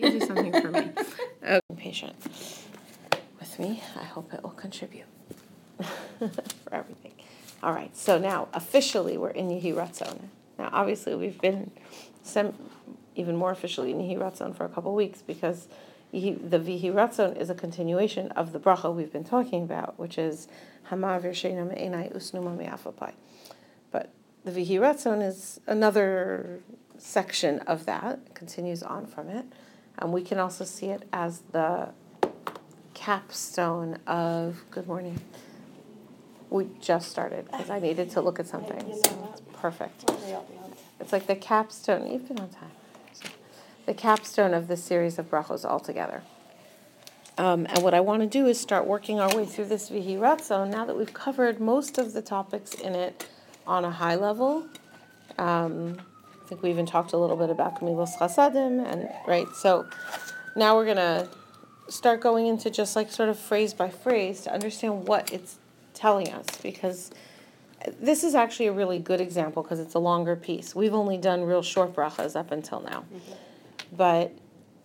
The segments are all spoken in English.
You do something for me. Patient with me. I hope it will contribute for everything. All right. So now officially we're in Yehi Ratzon. Now obviously we've been even more officially in Yehi Ratzon for a couple weeks because the Vihi Ratzon is a continuation of the bracha we've been talking about, which is Hamavir Shena Me'enai Usnuma Me'afapai. But the Vihi Ratzon is another section of that, it continues on from it. And we can also see it as the capstone of, good morning. We just started because I needed to look at something. So it's perfect. It's like the capstone, you've been on time the capstone of this series of brachos altogether. Um, and what I want to do is start working our way through this Vihi Ratzon now that we've covered most of the topics in it on a high level. Um, think we even talked a little bit about Gemilos Chasadim, and right. So now we're gonna start going into just like sort of phrase by phrase to understand what it's telling us because this is actually a really good example because it's a longer piece. We've only done real short brachas up until now. Mm-hmm. But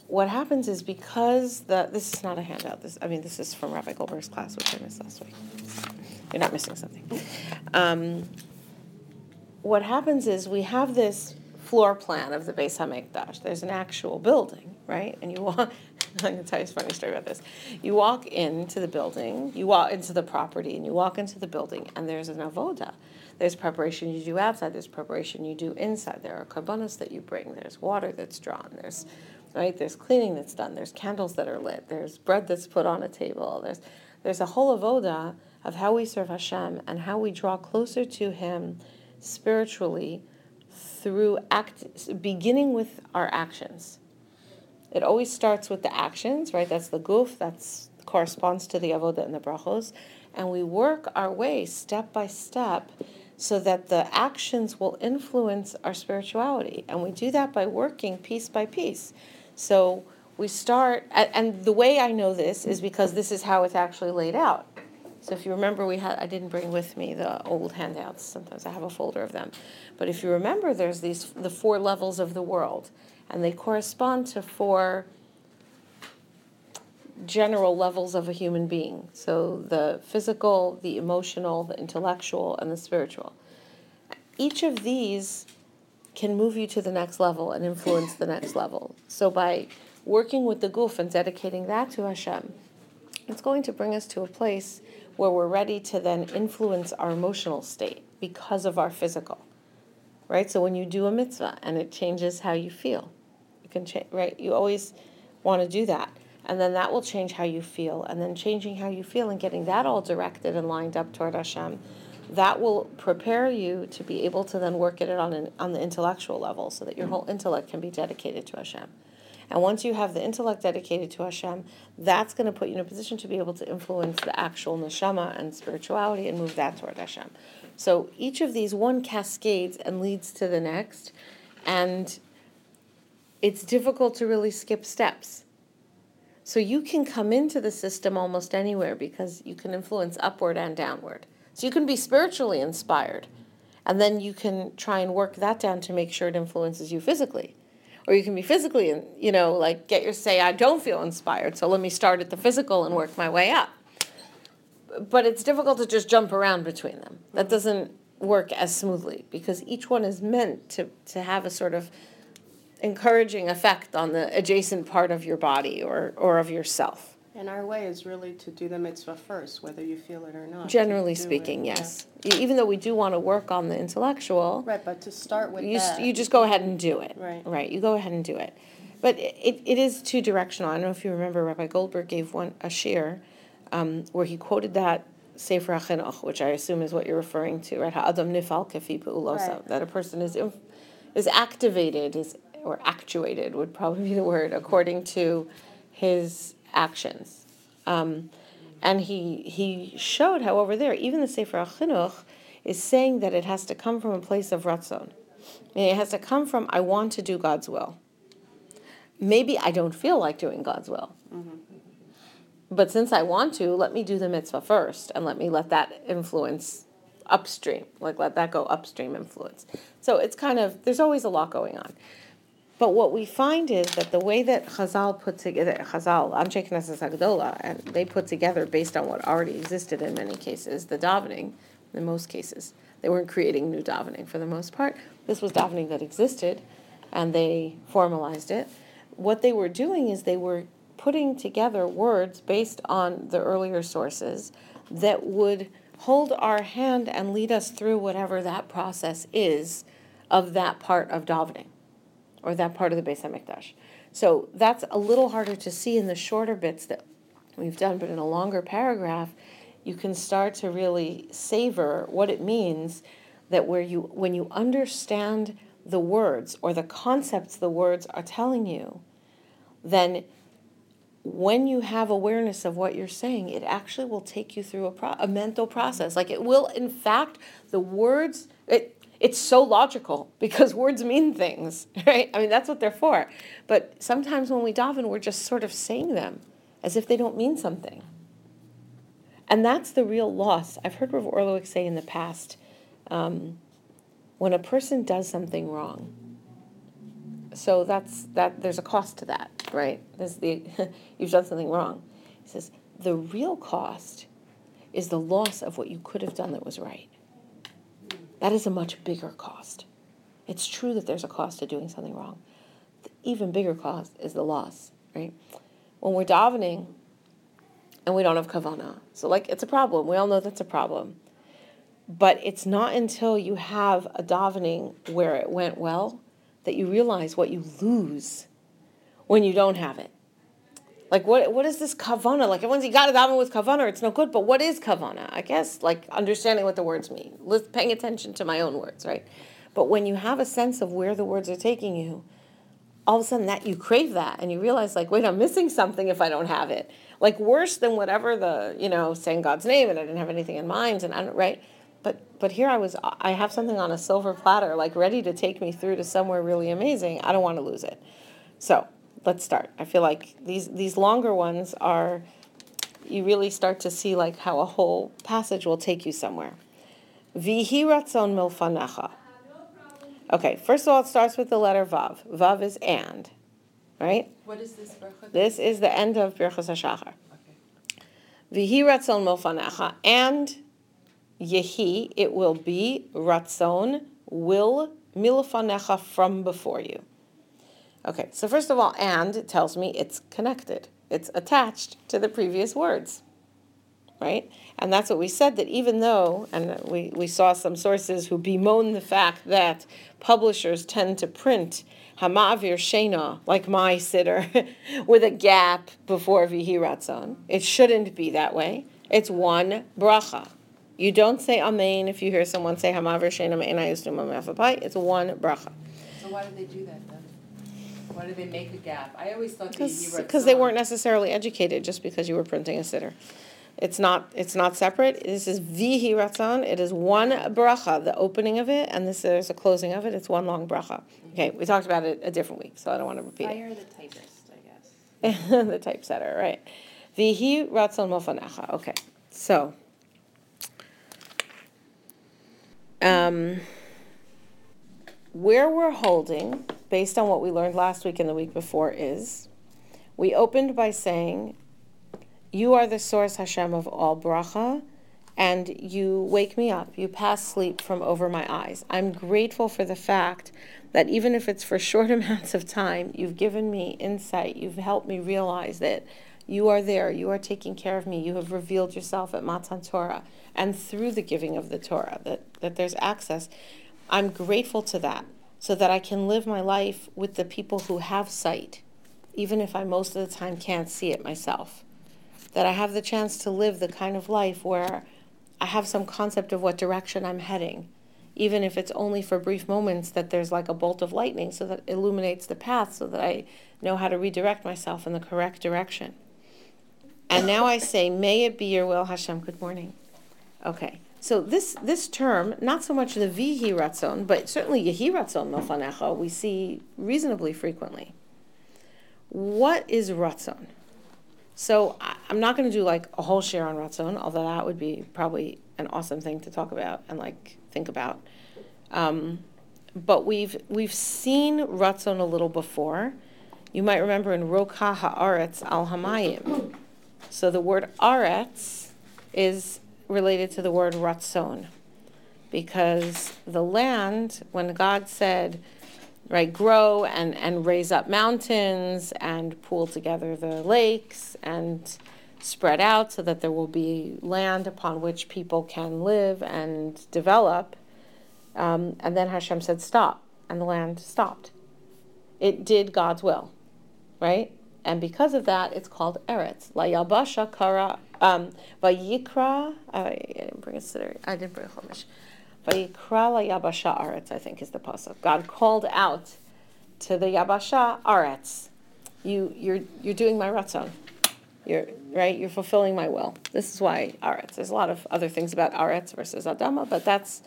what happens is because the this is not a handout. This I mean this is from Rabbi Goldberg's class, which I missed last week. You're not missing something. Um, what happens is we have this floor plan of the Beis Hamikdash. There's an actual building, right? And you walk. I'm going to tell you a funny story about this. You walk into the building, you walk into the property, and you walk into the building, and there's an avoda. There's preparation you do outside. There's preparation you do inside. There are korbanos that you bring. There's water that's drawn. There's right. There's cleaning that's done. There's candles that are lit. There's bread that's put on a table. There's there's a whole avoda of how we serve Hashem and how we draw closer to Him spiritually through act, beginning with our actions. It always starts with the actions, right? That's the guf. That's corresponds to the avoda and the brachos, and we work our way step by step so that the actions will influence our spirituality. And we do that by working piece by piece. So we start, and the way I know this is because this is how it's actually laid out. So if you remember, we had I didn't bring with me the old handouts. Sometimes I have a folder of them, but if you remember, there's these the four levels of the world, and they correspond to four general levels of a human being. So the physical, the emotional, the intellectual, and the spiritual. Each of these can move you to the next level and influence the next level. So by working with the guf and dedicating that to Hashem, it's going to bring us to a place where we're ready to then influence our emotional state because of our physical. Right? So when you do a mitzvah and it changes how you feel, you can change, right? You always want to do that and then that will change how you feel and then changing how you feel and getting that all directed and lined up toward Hashem that will prepare you to be able to then work at it on an, on the intellectual level so that your whole intellect can be dedicated to Hashem and once you have the intellect dedicated to Hashem that's going to put you in a position to be able to influence the actual neshama and spirituality and move that toward Hashem so each of these one cascades and leads to the next and it's difficult to really skip steps so you can come into the system almost anywhere because you can influence upward and downward. So you can be spiritually inspired, and then you can try and work that down to make sure it influences you physically. Or you can be physically, you know, like get your say, I don't feel inspired, so let me start at the physical and work my way up. But it's difficult to just jump around between them. That doesn't work as smoothly because each one is meant to, to have a sort of encouraging effect on the adjacent part of your body or, or of yourself. And our way is really to do the mitzvah first, whether you feel it or not. Generally speaking, it, yes. Yeah. Even though we do want to work on the intellectual. Right, but to start with you, that. You just go ahead and do it. Right. Right, you go ahead and do it. But it, it is two directional. I don't know if you remember, Rabbi Goldberg gave one a shir um, where he quoted that Sefer HaChinuch, which I assume is what you're referring to, right? Ha'adam nifal kefi right. That a person is is activated, is or actuated would probably be the word, according to his actions. Um, and he, he showed how over there, even the Sefer HaChinuch is saying that it has to come from a place of ratzon. it has to come from, I want to do God's will. Maybe I don't feel like doing God's will. Mm-hmm. But since I want to, let me do the mitzvah first and let me let that influence upstream, like let that go upstream influence. So it's kind of, there's always a lot going on But what we find is that the way that Chazal put together, Chazal, Anshe Knesset Hagdola, and they put together based on what already existed in many cases, the davening, in most cases. They weren't creating new davening for the most part. This was davening that existed, and they formalized it. What they were doing is they were putting together words based on the earlier sources that would hold our hand and lead us through whatever that process is of that part of davening or that part of the Beis Hamikdash. So that's a little harder to see in the shorter bits that we've done, but in a longer paragraph, you can start to really savor what it means that where you when you understand the words or the concepts the words are telling you, then when you have awareness of what you're saying, it actually will take you through a, pro- a mental process. Like it will, in fact, the words, it, it's so logical because words mean things, right? I mean, that's what they're for. But sometimes when we daven, we're just sort of saying them as if they don't mean something. And that's the real loss. I've heard Rav Orlowek say in the past um, when a person does something wrong, so that's that there's a cost to that, right? There's the you've done something wrong. He says the real cost is the loss of what you could have done that was right. That is a much bigger cost. It's true that there's a cost to doing something wrong. The even bigger cost is the loss, right? When we're davening and we don't have kavana, so like it's a problem. We all know that's a problem. But it's not until you have a davening where it went well that you realize what you lose when you don't have it. Like what what is this kavana? Like everyone's you got to daven with kavana, it's no good. But what is kavana? I guess like understanding what the words mean, paying attention to my own words, right? But when you have a sense of where the words are taking you, all of a sudden that you crave that and you realize like, wait, I'm missing something if I don't have it. Like worse than whatever the you know saying God's name and I didn't have anything in mind and I don't right. But but here I was I have something on a silver platter like ready to take me through to somewhere really amazing. I don't want to lose it. So let's start. I feel like these these longer ones are you really start to see like how a whole passage will take you somewhere. Vihi ratzon milfanecha. Okay, first of all, it starts with the letter vav. Vav is and, right? What is this? This is the end of Birchas HaShachar. Vihi ratzon milfanecha. And yehi, it will be ratzon, will milfanecha from before you. Okay, so first of all, and tells me it's connected. It's attached to the previous words. Right? And that's what we said that even though, and we, we saw some sources who bemoan the fact that publishers tend to print Hamavir Shena, like my sitter, with a gap before Vihiratzon. It shouldn't be that way. It's one bracha. You don't say Amen if you hear someone say Hamavir Shena Me'enai Usnuma It's one bracha. So why did they do that then? Why did they make a gap? I always thought because they weren't necessarily educated just because you were printing a siddur. It's not it's not separate. This is vihi ratzon. It is one bracha, the opening of it, and this is a closing of it. It's one long bracha. Okay, we talked about it a different week, so I don't want to repeat Fire it. the typist, I guess. the typesetter, right? Vihi ratzon milfanecha. Okay, so. Um, where we're holding, based on what we learned last week and the week before, is we opened by saying, You are the source, Hashem, of all bracha, and you wake me up. You pass sleep from over my eyes. I'm grateful for the fact that even if it's for short amounts of time, you've given me insight. You've helped me realize that you are there. You are taking care of me. You have revealed yourself at Matan Torah and through the giving of the Torah, that, that there's access. I'm grateful to that so that I can live my life with the people who have sight, even if I most of the time can't see it myself. That I have the chance to live the kind of life where I have some concept of what direction I'm heading, even if it's only for brief moments that there's like a bolt of lightning so that illuminates the path so that I know how to redirect myself in the correct direction. And now I say, may it be your will, Hashem. Good morning. Okay. So this this term, not so much the vihi ratzon, but certainly yehi ratzon milfanecha, we see reasonably frequently. What is ratzon? So I, am not going to do like a whole share on ratzon, although that would be probably an awesome thing to talk about and like think about. Um, but we've we've seen ratzon a little before. You might remember in Roka Haaretz al Hamayim. So the word aretz is related to the word ratzon, because the land, when God said, right, grow and and raise up mountains and pool together the lakes and spread out so that there will be land upon which people can live and develop. Um, and then Hashem said, stop. And the land stopped. It did God's will, right? And because of that, it's called Eretz. La Yabasha Kara, um, Vayikra, I didn't bring a sitter, I didn't bring a Chumash. Vayikra La Yabasha Aretz, I think is the pasuk. God called out to the Yabasha Aretz. You, you're, you're doing my ratzon. You're right. You're fulfilling my will. This is why aretz. There's a lot of other things about aretz versus adama, but that's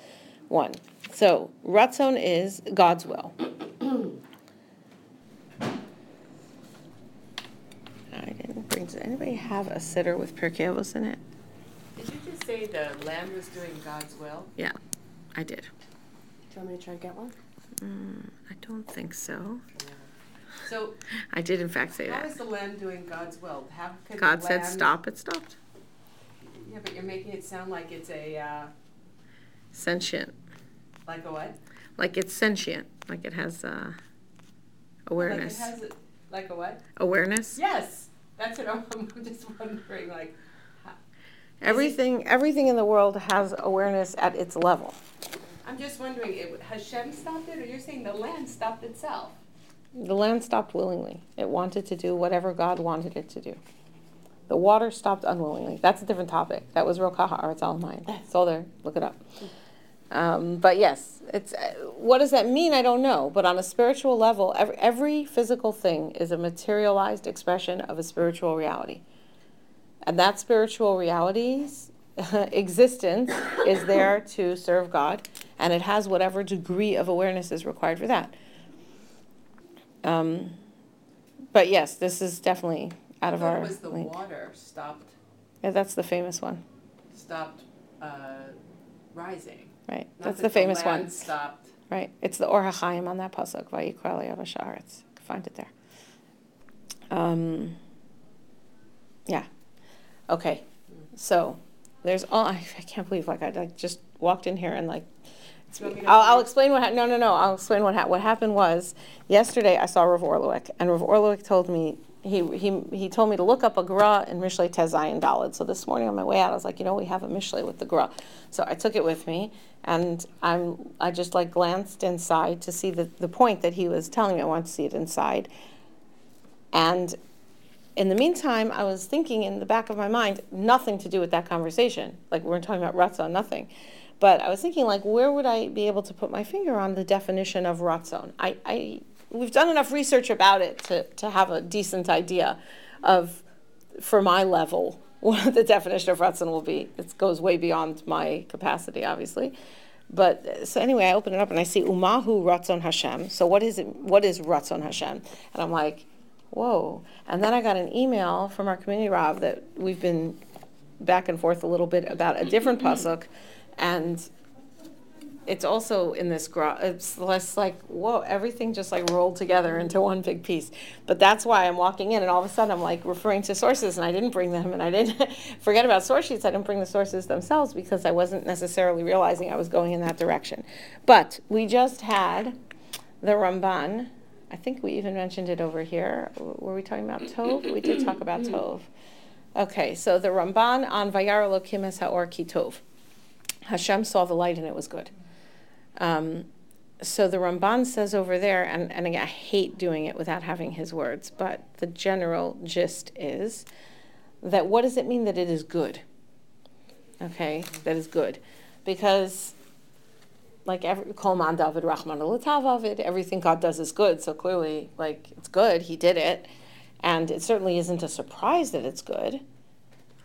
one. So ratzon is God's will. I. Does anybody have a sitter with Pirkei Avos in it? Did you just say the lamb was doing God's will? Yeah, I did. Do you want me to try to get one? Mm, I don't think so. So I did, in fact, say how that. is the land doing God's will? How could the God said land- stop. It stopped. Yeah, but you're making it sound like it's a, uh, Sentient, like a what? like it's sentient, like it has uh, awareness. Like it has a, like a what? Awareness. Yes, that's what I'm, I'm just wondering, like, how- Everything, everything in the world has awareness at its level. I'm just wondering, it, Hashem stopped it, or you're saying the land stopped itself? The land stopped willingly. It wanted to do whatever God wanted it to do. The water stopped unwillingly. That's a different topic. That was Rokaha Al Mine. It's all there. Look it up. Um, but yes, it's uh, what does that mean? I don't know. But on a spiritual level, every, every physical thing is a materialized expression of a spiritual reality, and that spiritual reality's existence is there to serve God, and it has whatever degree of awareness is required for that. Um, but yes, this is definitely out of our it was the link. water stopped, Yeah, that's the famous one, stopped, uh, rising. Right? Not That's that the famous land one, Stopped, right? It's the Or HaChaim on that pasuk, Vayikra can find it there. Um, yeah. Okay. So there's all. I, I can't believe like I like just walked in here and like. Do you want me to I'll, I'll explain what. Ha- no, no, no. I'll explain what ha- what happened was yesterday I saw Rav Orlowek and Rav Orlowek told me he he he told me to look up a gra in Mishlei Tezayin Dalid. So this morning on my way out, I was like, you know, we have a Mishlei with the gra. So I took it with me and I'm I just like glanced inside to see the the point that he was telling me. I wanted to see it inside, and in the meantime, I was thinking in the back of my mind, nothing to do with that conversation. Like we we're talking about ratzon, nothing. But I was thinking, like, where would I be able to put my finger on the definition of ratzon? I, I, we've done enough research about it to, to have a decent idea of, for my level, what the definition of ratzon will be. It goes way beyond my capacity, obviously. But so anyway, I open it up and I see umahu ratzon Hashem. So what is it? What is ratzon Hashem? And I'm like, whoa. And then I got an email from our community Rav that we've been back and forth a little bit about a different pasuk, and it's also in this gra- it's less like whoa everything just like rolled together into one big piece. But that's why i'm walking in and all of a sudden i'm like referring to sources and i didn't bring them and i didn't forget about source sheets. I didn't bring the sources themselves because i wasn't necessarily realizing i was going in that direction. But we just had the ramban. I think we even mentioned it over here. Were we talking about tov? We did talk about tov. Okay so the ramban on vayar elokim haor ki tov. Hashem saw the light and it was good um, so the Ramban says over there, and, and again, I hate doing it without having his words, but the general gist is that what does it mean that it is good? Okay, that is good. Because, like, every, Kol man d'avid Rachmana everything God does is good. So clearly, like, it's good, he did it. And it certainly isn't a surprise that it's good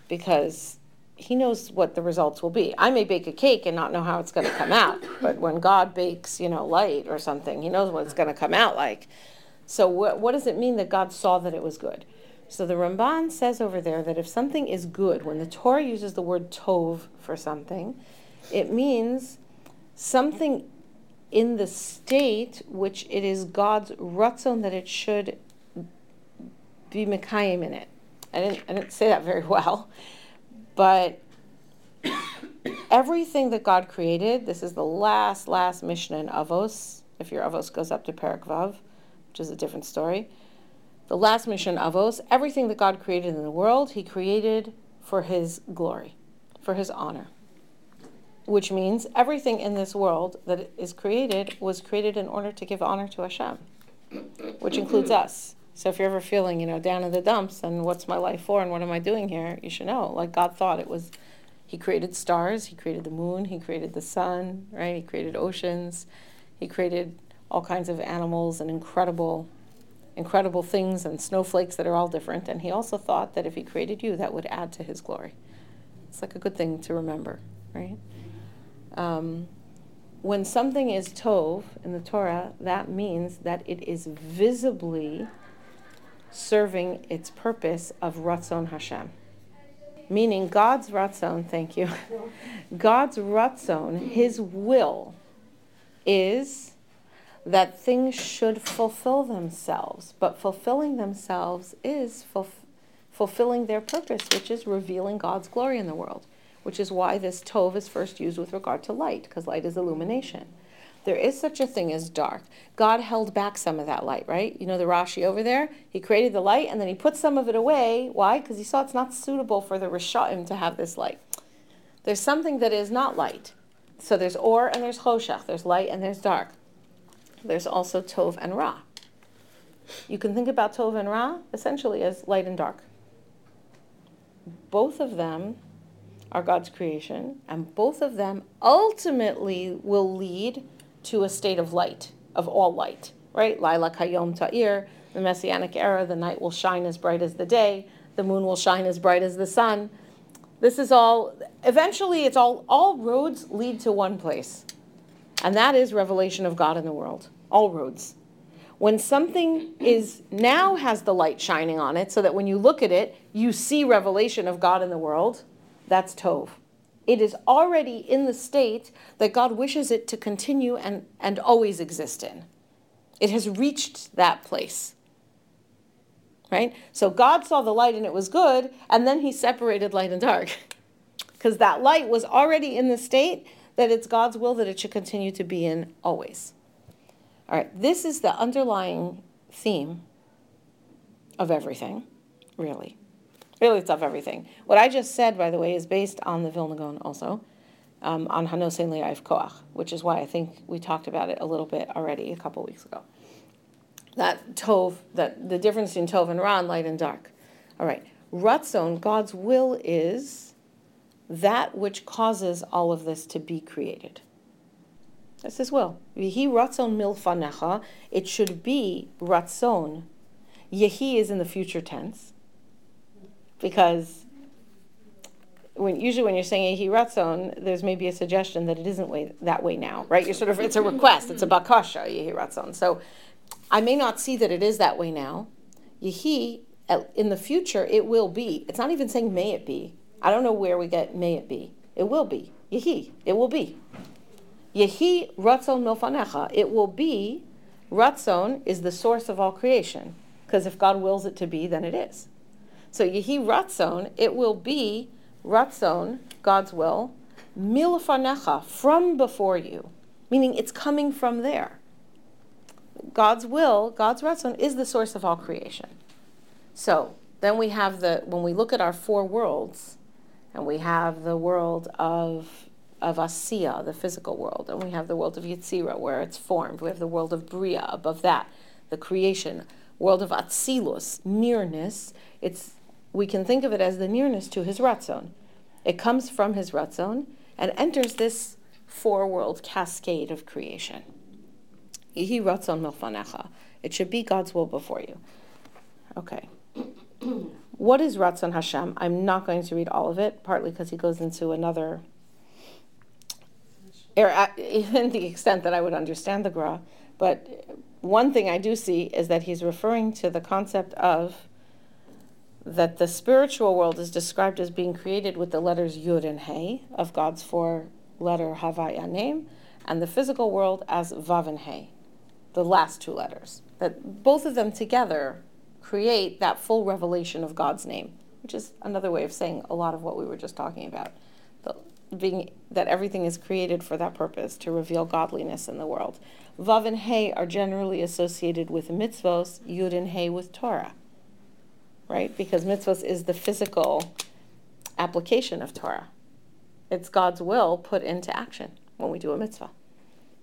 because he knows what the results will be. I may bake a cake and not know how it's going to come out, but when God bakes, you know, light or something, he knows what it's going to come out like. So what what does it mean that God saw that it was good? So the Ramban says over there that if something is good, when the Torah uses the word tov for something, it means something in the state which it is God's ratzon that it should be Mekayim in it. I didn't, I didn't say that very well, but everything that God created, this is the last, last Mishnah in Avos, if your Avos goes up to Perak Vav, which is a different story. The last Mishnah Avos, everything that God created in the world, He created for His glory, for His honor. Which means everything in this world that is created was created in order to give honor to Hashem, which includes us. So if you're ever feeling, you know, down in the dumps and what's my life for and what am I doing here, you should know, like God thought it was he created stars, he created the moon, he created the sun, right? He created oceans. He created all kinds of animals and incredible incredible things and snowflakes that are all different and he also thought that if he created you that would add to his glory. It's like a good thing to remember, right? Um, when something is tov in the Torah, that means that it is visibly serving its purpose of Ratzon Hashem. Meaning God's Ratzon, thank you. God's Ratzon, His will, is that things should fulfill themselves. But fulfilling themselves is fulf- fulfilling their purpose, which is revealing God's glory in the world, which is why this Tov is first used with regard to light, because light is illumination. There is such a thing as dark. God held back some of that light, right? You know the Rashi over there? He created the light and then he put some of it away. Why? Because he saw it's not suitable for the Rishaim to have this light. There's something that is not light. So there's Or and there's Choshech. There's light and there's dark. There's also Tov and Ra. You can think about Tov and Ra essentially as light and dark. Both of them are God's creation, and both of them ultimately will lead to a state of light, of all light, right? Laila Kayom Ta'ir, the Messianic era, the night will shine as bright as the day, the moon will shine as bright as the sun. This is all, eventually, it's all, all roads lead to one place, and that is revelation of God in the world. All roads. When something is now has the light shining on it, so that when you look at it, you see revelation of God in the world, that's Tov. It is already in the state that God wishes it to continue and, and always exist in. It has reached that place. Right? So God saw the light and it was good, and then he separated light and dark. Because that light was already in the state that it's God's will that it should continue to be in always. All right, this is the underlying theme of everything, really. Really, it's of everything. What I just said, by the way, is based on the Vilna Gaon also, um, on Hanosein Laya'ef Koach, which is why I think we talked about it a little bit already a couple weeks ago. That Tov, that the difference between Tov and Ran, light and dark. All right, Ratzon, God's will is that which causes all of this to be created. That's His will. Vihi Ratzon milfanecha. It should be Ratzon. Yehi is in the future tense because when usually when you're saying Yehi Ratzon, there's maybe a suggestion that it isn't way, that way now, right? You're sort of it's a request, it's a bakasha Yehi Ratzon. So I may not see that it is that way now. Yehi in the future it will be. It's not even saying may it be. I don't know where we get may it be. It will be. Yehi. It will be. Yehi Ratzon milfanecha. It will be. Ratzon is the source of all creation. Because if God wills it to be, then it is. So Yehi Ratzon, it will be Ratzon, God's will, milfanecha, from before you, meaning it's coming from there. God's will, God's Ratzon, is the source of all creation. So then we have the, when we look at our four worlds, and we have the world of of Asiya, the physical world, and we have the world of Yetzira, where it's formed. We have the world of Bria, above that, the creation. World of Atzilus, nearness. It's we can think of it as the nearness to his Ratzon. It comes from his Ratzon and enters this four world cascade of creation. Yihi Ratzon milfanecha. It should be God's will before you. Okay. what is Ratzon Hashem? I'm not going to read all of it, partly because he goes into another, er, even the extent that I would understand the Gra. But one thing I do see is that he's referring to the concept of that the spiritual world is described as being created with the letters Yud and Hey of God's four letter Havaya name, and the physical world as Vav and He, the last two letters. That both of them together create that full revelation of God's name, which is another way of saying a lot of what we were just talking about. The, being that everything is created for that purpose to reveal godliness in the world. Vav and He are generally associated with mitzvos, Yud and He with Torah, right? Because mitzvos is the physical application of Torah. It's God's will put into action when we do a mitzvah.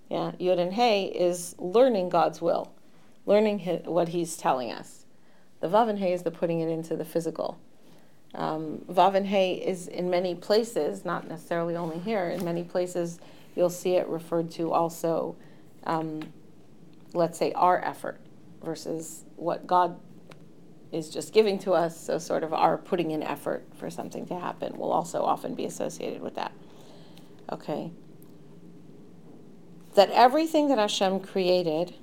Yeah, Yud and He is learning God's will, learning his, what He's telling us. The Vav and He is the putting it into the physical. Um, Vav and He is in many places, not necessarily only here, in many places you'll see it referred to also, um, let's say, our effort versus what God is just giving to us. So, sort of our putting in effort for something to happen will also often be associated with that. Okay. That everything that Hashem created,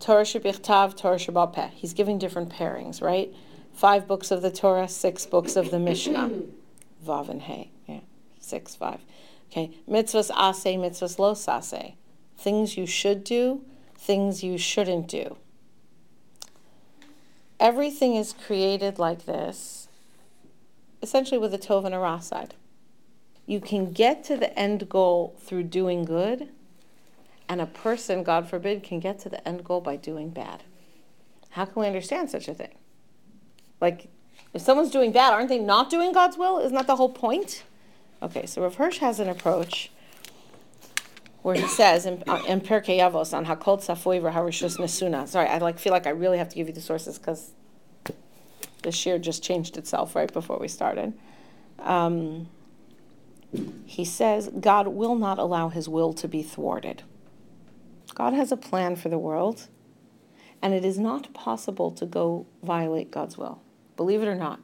Torah Shebichtav, Torah Shebal He's giving different pairings, right? Five books of the Torah, six books of the Mishnah. Vav and He. Yeah, six, five. Okay. Mitzvahs ase, mitzvahs lo sase. Things you should do, things you shouldn't do. Everything is created like this, essentially with a tov and a ra side. You can get to the end goal through doing good, and a person, God forbid, can get to the end goal by doing bad. How can we understand such a thing? Like, if someone's doing bad, aren't they not doing God's will? Isn't that the whole point? Okay, so Rav Hirsch has an approach where he says in, uh, in Pirkei Avos on Hakol Tzafui v'Harishus Nesuna. Sorry, I like feel like I really have to give you the sources because the shir just changed itself right before we started. Um, he says God will not allow His will to be thwarted. God has a plan for the world, and it is not possible to go violate God's will. Believe it or not,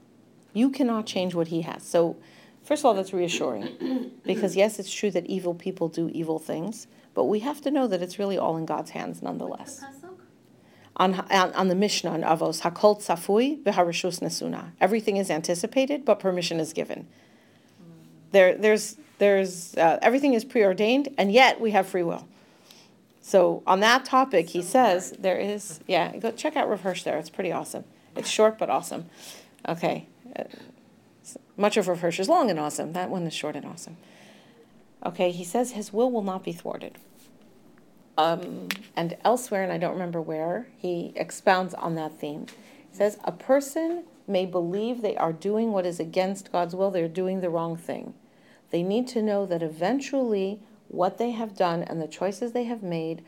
you cannot change what He has. So First of all, that's reassuring because, yes, it's true that evil people do evil things, but we have to know that it's really all in God's hands nonetheless. On, on, on the Mishnah on Avos, Hakol Tzafui v'Harishus Nesuna. Everything is anticipated, but permission is given. There, there's, there's, uh, everything is preordained, and yet we have free will. So on that topic, he says there is, yeah, go check out Hirsch there. It's pretty awesome. It's short but awesome. Okay. Much of Hirsch is long and awesome. That one is short and awesome. Okay, he says his will will not be thwarted. Um, and elsewhere, and I don't remember where, he expounds on that theme. He says, A person may believe they are doing what is against God's will, they're doing the wrong thing. They need to know that eventually what they have done and the choices they have made,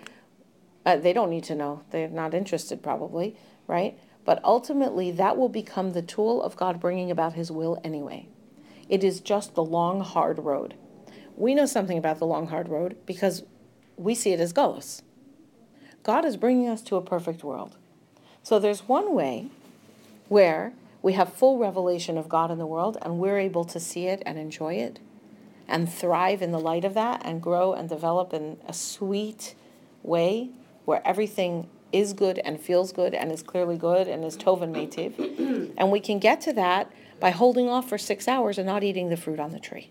uh, they don't need to know. They're not interested, probably, right? But ultimately, that will become the tool of God bringing about His will anyway. It is just the long, hard road. We know something about the long, hard road because we see it as Gullus. God is bringing us to a perfect world. So there's one way where we have full revelation of God in the world and we're able to see it and enjoy it and thrive in the light of that and grow and develop in a sweet way where everything is good and feels good and is clearly good and is tov and meitiv. and we can get to that by holding off for six hours and not eating the fruit on the tree.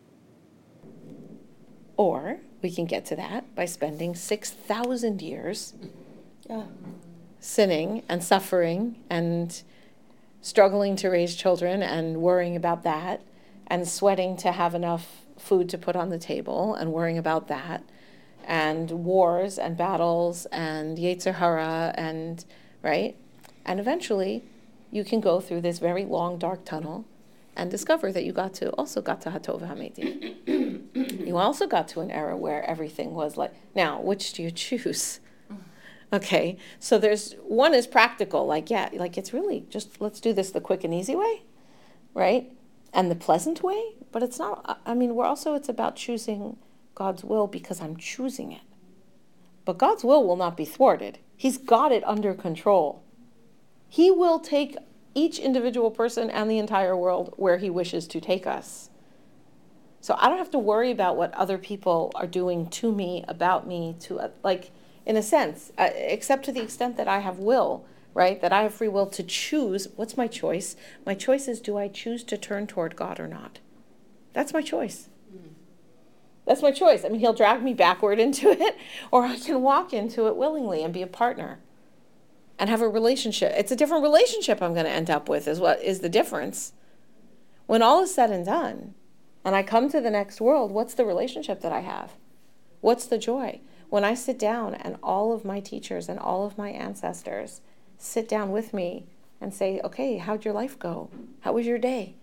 Or we can get to that by spending 6,000 years yeah. sinning and suffering and struggling to raise children and worrying about that and sweating to have enough food to put on the table and worrying about that and wars and battles and Yetzer Hara and right? And eventually you can go through this very long dark tunnel and discover that you got to also got to Hatov Hameti. you also got to an era where everything was like now, which do you choose? Okay, so there's one is practical, like yeah, like it's really just let's do this the quick and easy way, right? And the pleasant way, but it's not. I mean, we're also it's about choosing God's will because I'm choosing it. But God's will will not be thwarted. He's got it under control. He will take each individual person and the entire world where He wishes to take us. So I don't have to worry about what other people are doing to me, about me, to uh, like, in a sense, uh, except to the extent that I have will, right? That I have free will to choose. What's my choice? My choice is do I choose to turn toward God or not? That's my choice. That's my choice. I mean, he'll drag me backward into it, or I can walk into it willingly and be a partner and have a relationship. It's a different relationship I'm going to end up with, is what is the difference. When all is said and done, and I come to the next world, what's the relationship that I have? What's the joy? When I sit down and all of my teachers and all of my ancestors sit down with me and say, okay, how'd your life go? How was your day?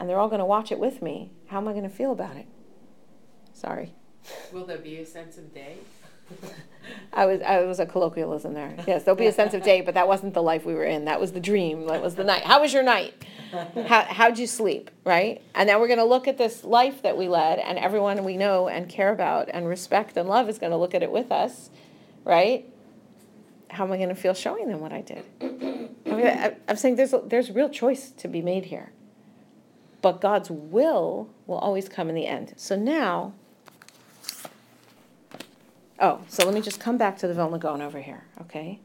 And they're all going to watch it with me. How am I going to feel about it? Sorry. Will there be a sense of day? I was I was a colloquialism there. Yes, there'll be a sense of day, but that wasn't the life we were in. That was the dream. That was the night. How was your night? How how'd you sleep? Right? And now we're going to look at this life that we led, and everyone we know and care about and respect and love is going to look at it with us, right? How am I going to feel showing them what I did? I mean, I, I'm saying there's a, there's real choice to be made here, but God's will will always come in the end. So now Oh, so let me just come back to the Vilna Gaon over here, okay?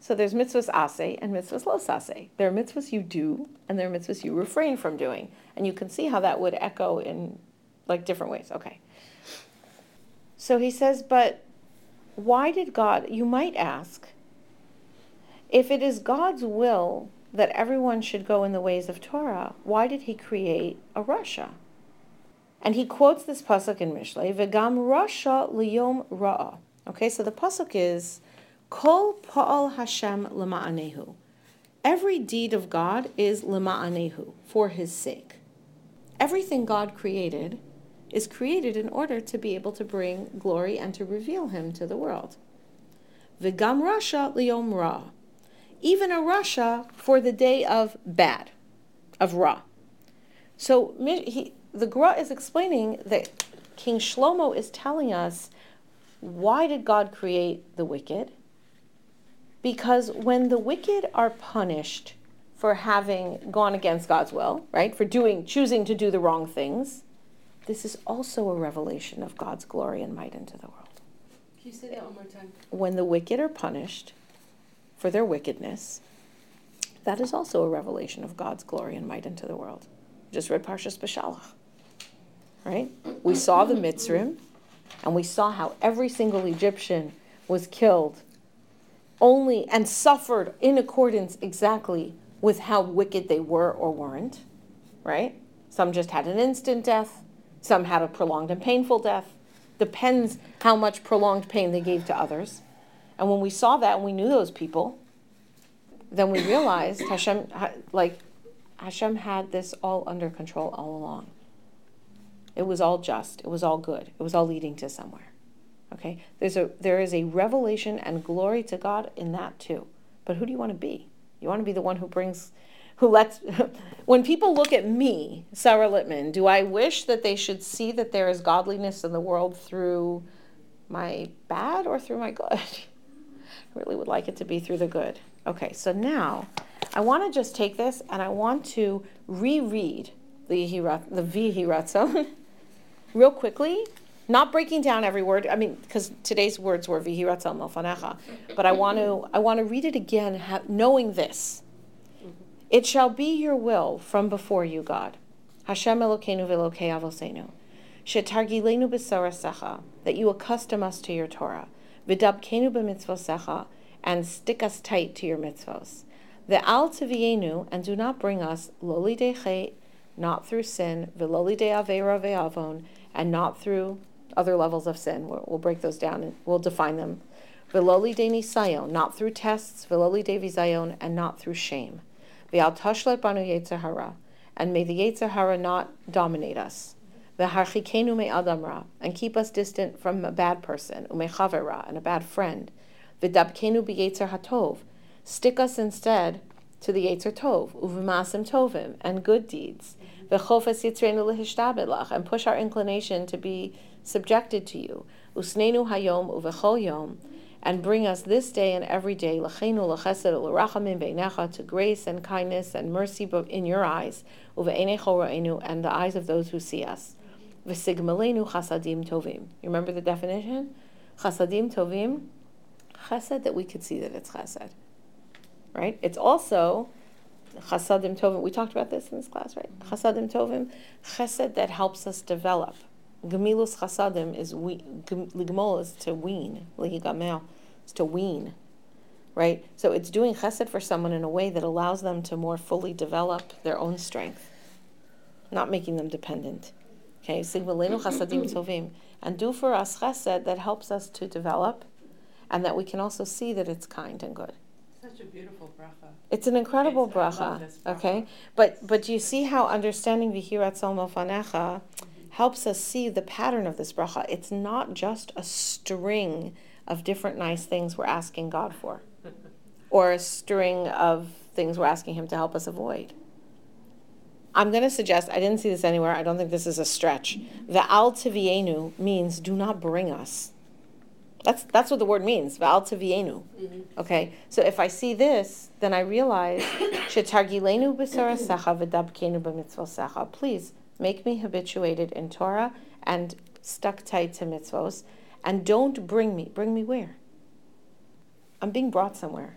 So there's mitzvahs ase and mitzvahs los ase. There are mitzvahs you do, and there are mitzvahs you refrain from doing. And you can see how that would echo in like different ways. Okay. So he says, but why did God, you might ask, if it is God's will that everyone should go in the ways of Torah, why did he create a rasha? And he quotes this pasuk in Mishlei, "V'gam rasha liyom ra'a." Okay, so the pasuk is, "Kol pa'al Hashem lema'anehu." Every deed of God is lema'anehu, for His sake. Everything God created is created in order to be able to bring glory and to reveal Him to the world. V'gam rasha liyom ra. Even a rasha for the day of bad, of ra. So he the Gra is explaining that King Shlomo is telling us why did God create the wicked? Because when the wicked are punished for having gone against God's will, right, for doing choosing to do the wrong things, this is also a revelation of God's glory and might into the world. Can you say that one more time? When the wicked are punished for their wickedness, that is also a revelation of God's glory and might into the world. Just read Parshas Beshalach right? We saw the Mitzrim, and we saw how every single Egyptian was killed only and suffered in accordance exactly with how wicked they were or weren't, right? Some just had an instant death, some had a prolonged and painful death. Depends how much prolonged pain they gave to others. And when we saw that and we knew those people, then we realized Hashem, like, Hashem had this all under control all along. It was all just. It was all good. It was all leading to somewhere. Okay? There's a there is a revelation and glory to God in that too. But who do you want to be? You want to be the one who brings who lets when people look at me, Sarah Littman, do I wish that they should see that there is godliness in the world through my bad or through my good? I really would like it to be through the good. Okay, so now I want to just take this and I want to reread the the Vihiratzon real quickly, not breaking down every word. I mean, because today's words were vihiratzon milfanecha, but I want to I want to read it again, ha- knowing this. Mm-hmm. It shall be your will from before you, God, Hashem Elokeinu v'Elokei Avosenu, shetargilenu b'sorasecha, that you accustom us to your Torah, v'dabkenu b'mitzvosecha, and stick us tight to your mitzvos. The al tivienu, and do not bring us loli dechet not through sin, viloli de avera ve'avon, and not through other levels of sin. We'll, we'll, break those down and we'll define them. Viloli de nisayon, not through tests, viloli de vizayon, and not through shame. Tashlet banu yetzahara, and may the yetzahara not dominate us. Ve'harchikenu me adamra, and keep us distant from a bad person, umechavera, and a bad friend. V'dabkenu be'yetzer hatov, stick us instead to the Yetzer Tov, tovim, and good deeds. And push our inclination to be subjected to you. Usnenu hayom uv'chol yom, and bring us this day and every day to grace and kindness and mercy in your eyes, and the eyes of those who see us. Chasadim tovim. You remember the definition? Chasadim tovim, chesed that we could see that it's chesed right? It's also chasadim tovim. We talked about this in this class, right? Mm-hmm. Chasadim tovim, chesed that helps us develop, Gemilus chasadim is we, ligmol is to wean, ligamel is to wean, right? So it's doing chesed for someone in a way that allows them to more fully develop their own strength, not making them dependent. Okay, mm-hmm. chasadim tovim, and do for us chesed that helps us to develop, and that we can also see that it's kind and good. A beautiful bracha. It's an incredible It's- bracha, bracha. okay? But but do you see how understanding Vihirat Fanecha helps us see the pattern of this bracha? It's not just a string of different nice things we're asking God for, or a string of things we're asking Him to help us avoid. I'm going to suggest, I didn't see this anywhere, I don't think this is a stretch. Va'al tivienu means do not bring us. That's, that's what the word means, va'al tivienu. Mm-hmm. Okay, so if I see this, then I realize, shetargilenu b'sorasecha v'dabkenu b'mitzvosecha. Please make me habituated in Torah and stuck tight to mitzvos, and don't bring me. Bring me where? I'm being brought somewhere,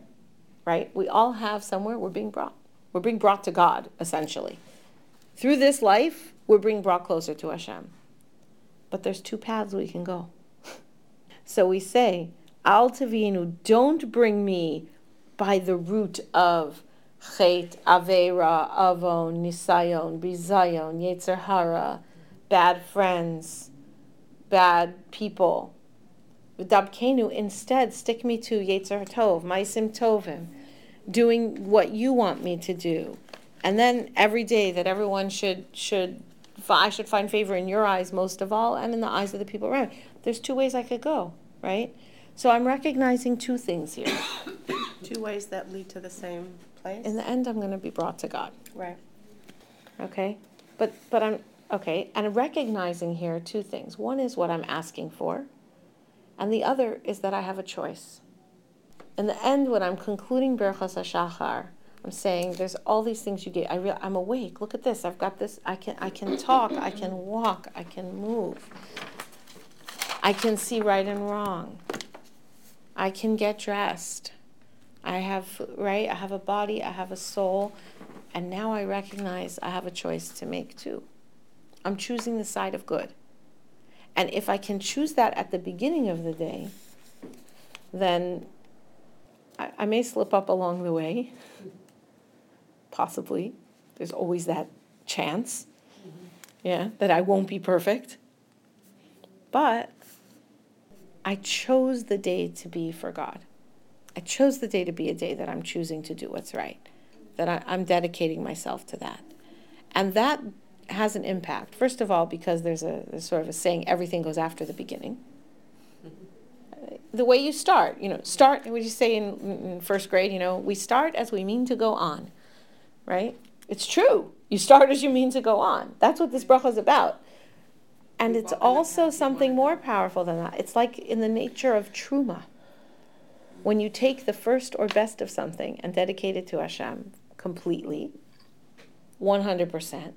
right? We all have somewhere we're being brought. We're being brought to God, essentially. Through this life, we're being brought closer to Hashem. But there's two paths we can go. So we say, Al Tavinu, don't bring me by the root of Chet, Avera, Avon, Nisayon, Bizayon, Yetzer Hara, bad friends, bad people. V'dabkenu, instead, stick me to Yetzer Tov, Maisim Tovim, doing what you want me to do. And then every day that everyone should should I should find favor in your eyes most of all and in the eyes of the people around. There's two ways I could go, right? So I'm recognizing two things here. Two ways that lead to the same place. In the end I'm going to be brought to God. right. Okay? But but I'm okay, and recognizing here two things. One is what I'm asking for, and the other is that I have a choice. In the end, when I'm concluding Birchas HaShachar, I'm saying there's all these things you get. I real, I'm awake. Look at this. I've got this. I can I can talk. I can walk. I can move. I can see right and wrong. I can get dressed. I have right. I have a body. I have a soul. And now I recognize I have a choice to make too. I'm choosing the side of good. And if I can choose that at the beginning of the day, then I, I may slip up along the way. Possibly. There's always that chance. Mm-hmm. Yeah, that I won't be perfect. But I chose the day to be for God. I chose the day to be a day that I'm choosing to do what's right that I, I'm dedicating myself to that. And that has an impact. First of all, because there's a there's sort of a saying, everything goes after the beginning. The way you start, you know, start, what you say in, in first grade, you know, we start as we mean to go on, right? It's true. You start as you mean to go on. That's what this bracha is about. And it's walk in the also something more powerful than that. It's like in the nature of truma when you take the first or best of something and dedicate it to Hashem completely, 100%,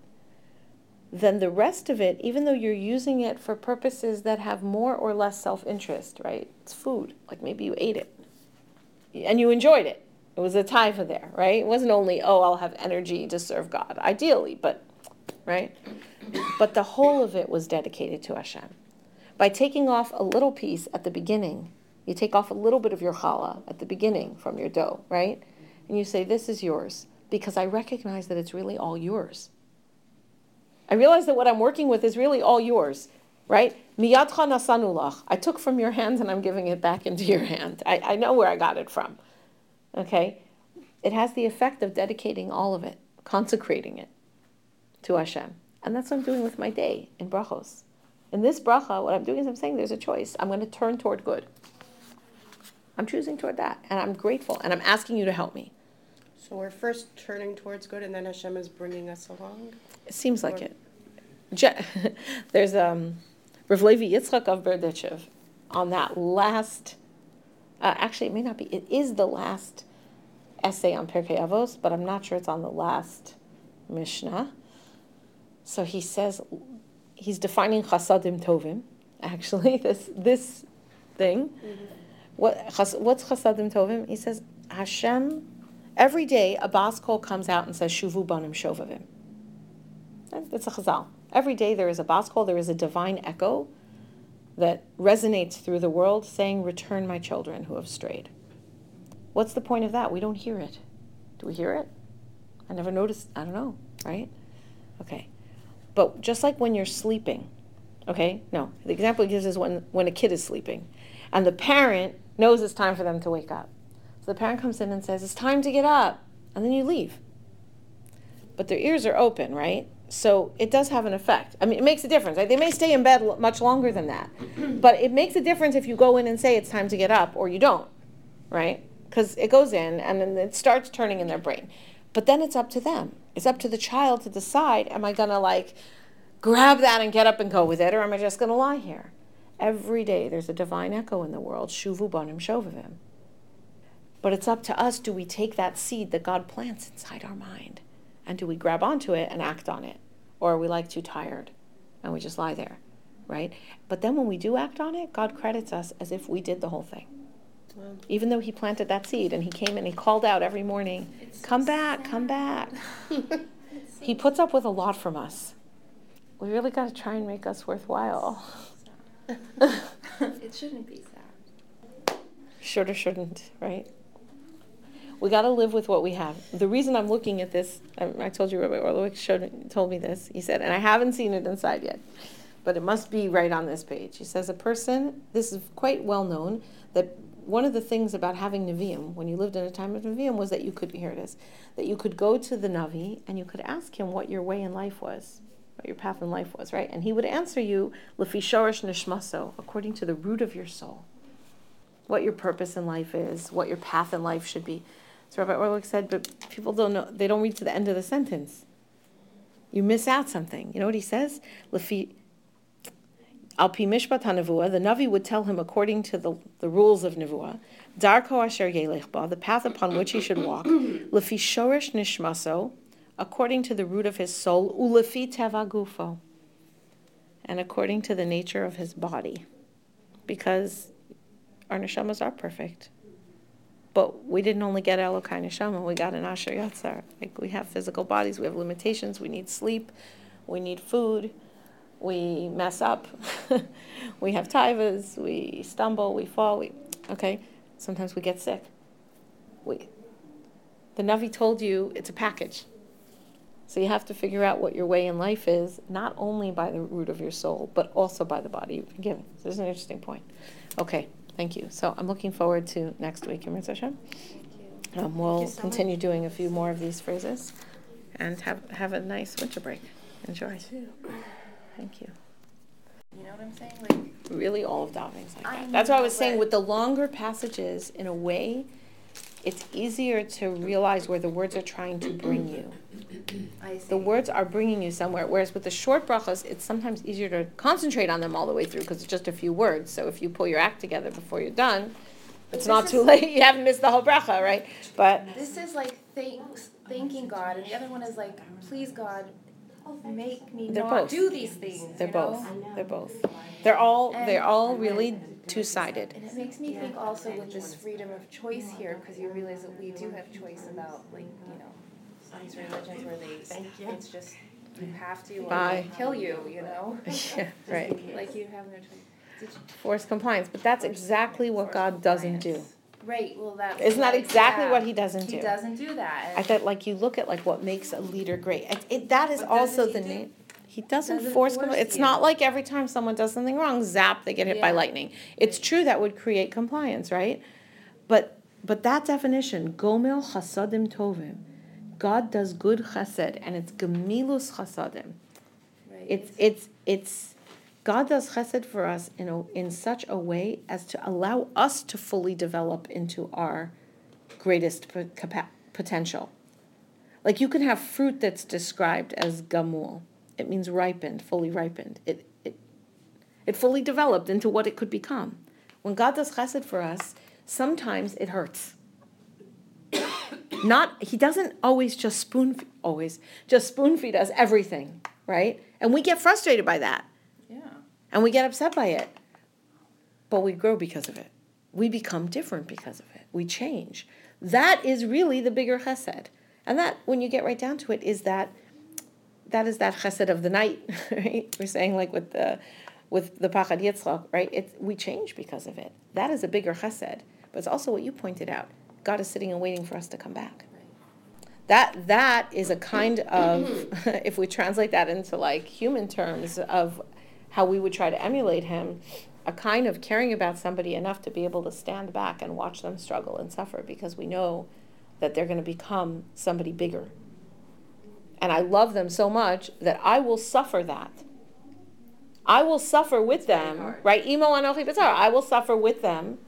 then the rest of it, even though you're using it for purposes that have more or less self interest, right? It's food. Like maybe you ate it and you enjoyed it. It was a taiva there, right? It wasn't only, oh, I'll have energy to serve God, ideally, but, right? But the whole of it was dedicated to Hashem. By taking off a little piece at the beginning, you take off a little bit of your challah at the beginning from your dough, right? And you say, This is yours, because I recognize that it's really all yours. I realize that what I'm working with is really all yours, right? Miyadcha nasanulach. I took from your hand and I'm giving it back into your hand. I, I know where I got it from. Okay? It has the effect of dedicating all of it, consecrating it to Hashem. And that's what I'm doing with my day in brachos. In this bracha, what I'm doing is I'm saying there's a choice. I'm going to turn toward good. I'm choosing toward that. And I'm grateful. And I'm asking you to help me. So we're first turning towards good, and then Hashem is bringing us along. It seems like Or- it. Je- There's um, Rav Levi Yitzchak of Berdichev on that last. Uh, actually, it may not be. It is the last essay on Pirkei Avos, but I'm not sure it's on the last Mishnah. So he says he's defining chasadim tovim. Actually, this this thing. Mm-hmm. What chas, what's chasadim tovim? He says Hashem. Every day, a bas kol comes out and says shuvu banim shovavim. That- That's a chazal. Every day there is a bas kol, there is a divine echo that resonates through the world saying, Return my children who have strayed. What's the point of that? We don't hear it. Do we hear it? I never noticed. I don't know, right? Okay. But just like when you're sleeping, okay? No, the example he gives is when, when a kid is sleeping and the parent knows it's time for them to wake up. So the parent comes in and says, It's time to get up. And then you leave. But their ears are open, right? So it does have an effect. I mean, it makes a difference. They may stay in bed much longer than that. but it makes a difference if you go in and say it's time to get up or you don't, right? Because it goes in and then it starts turning in their brain. But then it's up to them. It's up to the child to decide am I going to like grab that and get up and go with it or am I just going to lie here? Every day there's a divine echo in the world, shuvu banim shovavim. But it's up to us do we take that seed that God plants inside our mind? And do we grab onto it and act on it? Or are we like too tired and we just lie there, right? But then when we do act on it, God credits us as if we did the whole thing. Wow. Even though He planted that seed and He came and He called out every morning, it's Come so back, sad. come back. he puts up with a lot from us. We really got to try and make us worthwhile. it shouldn't be sad. Should or shouldn't, right? We got to live with what we have. The reason I'm looking at this, I, told you Rabbi Orlowek showed told me this. He said, and I haven't seen it inside yet, but it must be right on this page. He says a person. This is quite well known that one of the things about having Nevi'im, when you lived in a time of Nevi'im, was that you could, here it is, that you could go to the Navi and you could ask him what your way in life was, what your path in life was, right? And he would answer you, Lefi Shorish Nishmaso, according to the root of your soul, what your purpose in life is, what your path in life should be. So Rabbi Orlowek said, but people don't know, they don't read to the end of the sentence. You miss out something. You know what he says? Lefi Al pi mishpat the Navi would tell him according to the, the rules of Nevuah, Darko asher yelech the path upon which he should walk, lefi shorish nishmaso, according to the root of his soul, ulefi teva gufo, and according to the nature of his body, because our neshamas are perfect. But we didn't only get Elokai Neshama, we got an Asher Yatzar. Like we have physical bodies, we have limitations, we need sleep, we need food, we mess up, we have tivas, we stumble, we fall, we okay. Sometimes we get sick. We the Navi told you it's a package. So you have to figure out what your way in life is, not only by the root of your soul, but also by the body you've been given. So this is an interesting point. Okay. Thank you. So I'm looking forward to next week, Emir Hashem. Um, we'll so continue much. doing a few more of these phrases and have, have a nice winter break. Enjoy. Thank you. You know what I'm saying? Like really all of davening's like that. That's what I was saying with the longer passages in a way it's easier to realize where the words are trying to bring you. I see. The words are bringing you somewhere. Whereas with the short brachas, it's sometimes easier to concentrate on them all the way through because it's just a few words. So if you pull your act together before you're done, it's not too late. You haven't missed the whole bracha, right? But this is like thanks, thanking God, and the other one is like, please God, make me they're not both. do these things. They're both. They're both. They're all. And they're all really two-sided. And it makes me think also with this freedom of choice here, because you realize that we do have choice about like you know these religions where they it's just you have to or Bye. kill you, you know. yeah, right. Like you have no choice. Force compliance, but that's exactly what God doesn't do. Right. Well, that's isn't that exactly yeah. what He doesn't do? He doesn't do that. I thought, like, you look at like what makes a leader great. It, it that is also the name. He doesn't, doesn't force, force It's not like every time someone does something wrong, zap, they get hit yeah. by lightning. It's true that would create compliance, right? But but that definition, gomel chasadim tovim, God does good chesed, and it's gemilus chasadim. Right. It's it's it's God does chesed for us in a, in such a way as to allow us to fully develop into our greatest capa- potential. Like you can have fruit that's described as gamul. It means ripened, fully ripened. It, it, it fully developed into what it could become. When God does chesed for us, sometimes it hurts. Not he doesn't always just spoon always just spoon feed us everything, right? And we get frustrated by that. And we get upset by it. But we grow because of it. We become different because of it. We change. That is really the bigger chesed. And that, when you get right down to it, is that that is that chesed of the night, right? We're saying like with the, with the Pachad Yitzchak, right? It, we change because of it. That is a bigger chesed. But it's also what you pointed out. God is sitting and waiting for us to come back. That, that is a kind of, if we translate that into like human terms of how we would try to emulate him, a kind of caring about somebody enough to be able to stand back and watch them struggle and suffer because we know that they're going to become somebody bigger. And I love them so much that I will suffer that. I will suffer with them, right? Imo anochi b'tzar. I will suffer with them.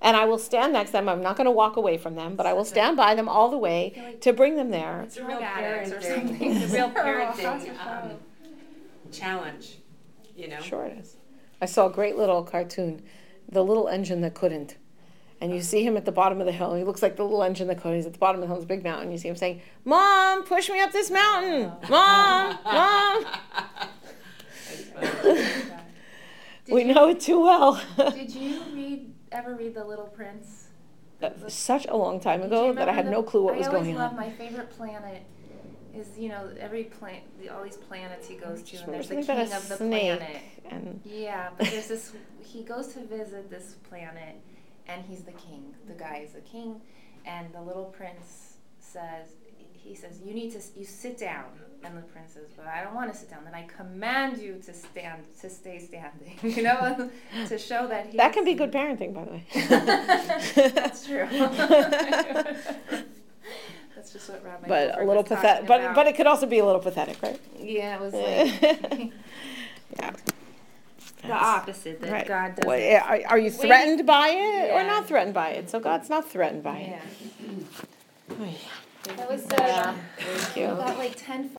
And I will stand next to them. I'm not going to walk away from them, but I will stand by them all the way to bring them there. It's a real Drug addicts or parenting, something. it's a real parenting, um, challenge, you know? Sure it is. I saw a great little cartoon, the little engine that couldn't. And you see him at the bottom of the hill. He looks like the little engine that couldn't. He's at the bottom of the hill, it's a big mountain. You see him saying, Mom, push me up this mountain. Mom, Mom. we you- know it too well. Did you read, ever read The Little Prince? Such a long time ago that I had remember no clue what the- was going on. I always love my favorite planet is, you know, every planet, all these planets he goes to, and there's the king of the planet. and Yeah, but there's this, he goes to visit this planet, and he's the king. The guy is the king, and the little prince says, he says, you need to, you sit down. And the prince says, but I don't want to sit down. Then I command you to stand, to stay standing, you know, to show that he. that can be good parenting, by the way. That's true. That's just what Rob. but a little pathetic. But but it could also be a little pathetic, right? yeah, it was like yeah. the opposite that Right. God does. Well, yeah, Are, are you threatened by it or Yeah. not threatened by it? So God's not threatened by it. Yeah, it. that was so. Thank you. About like ten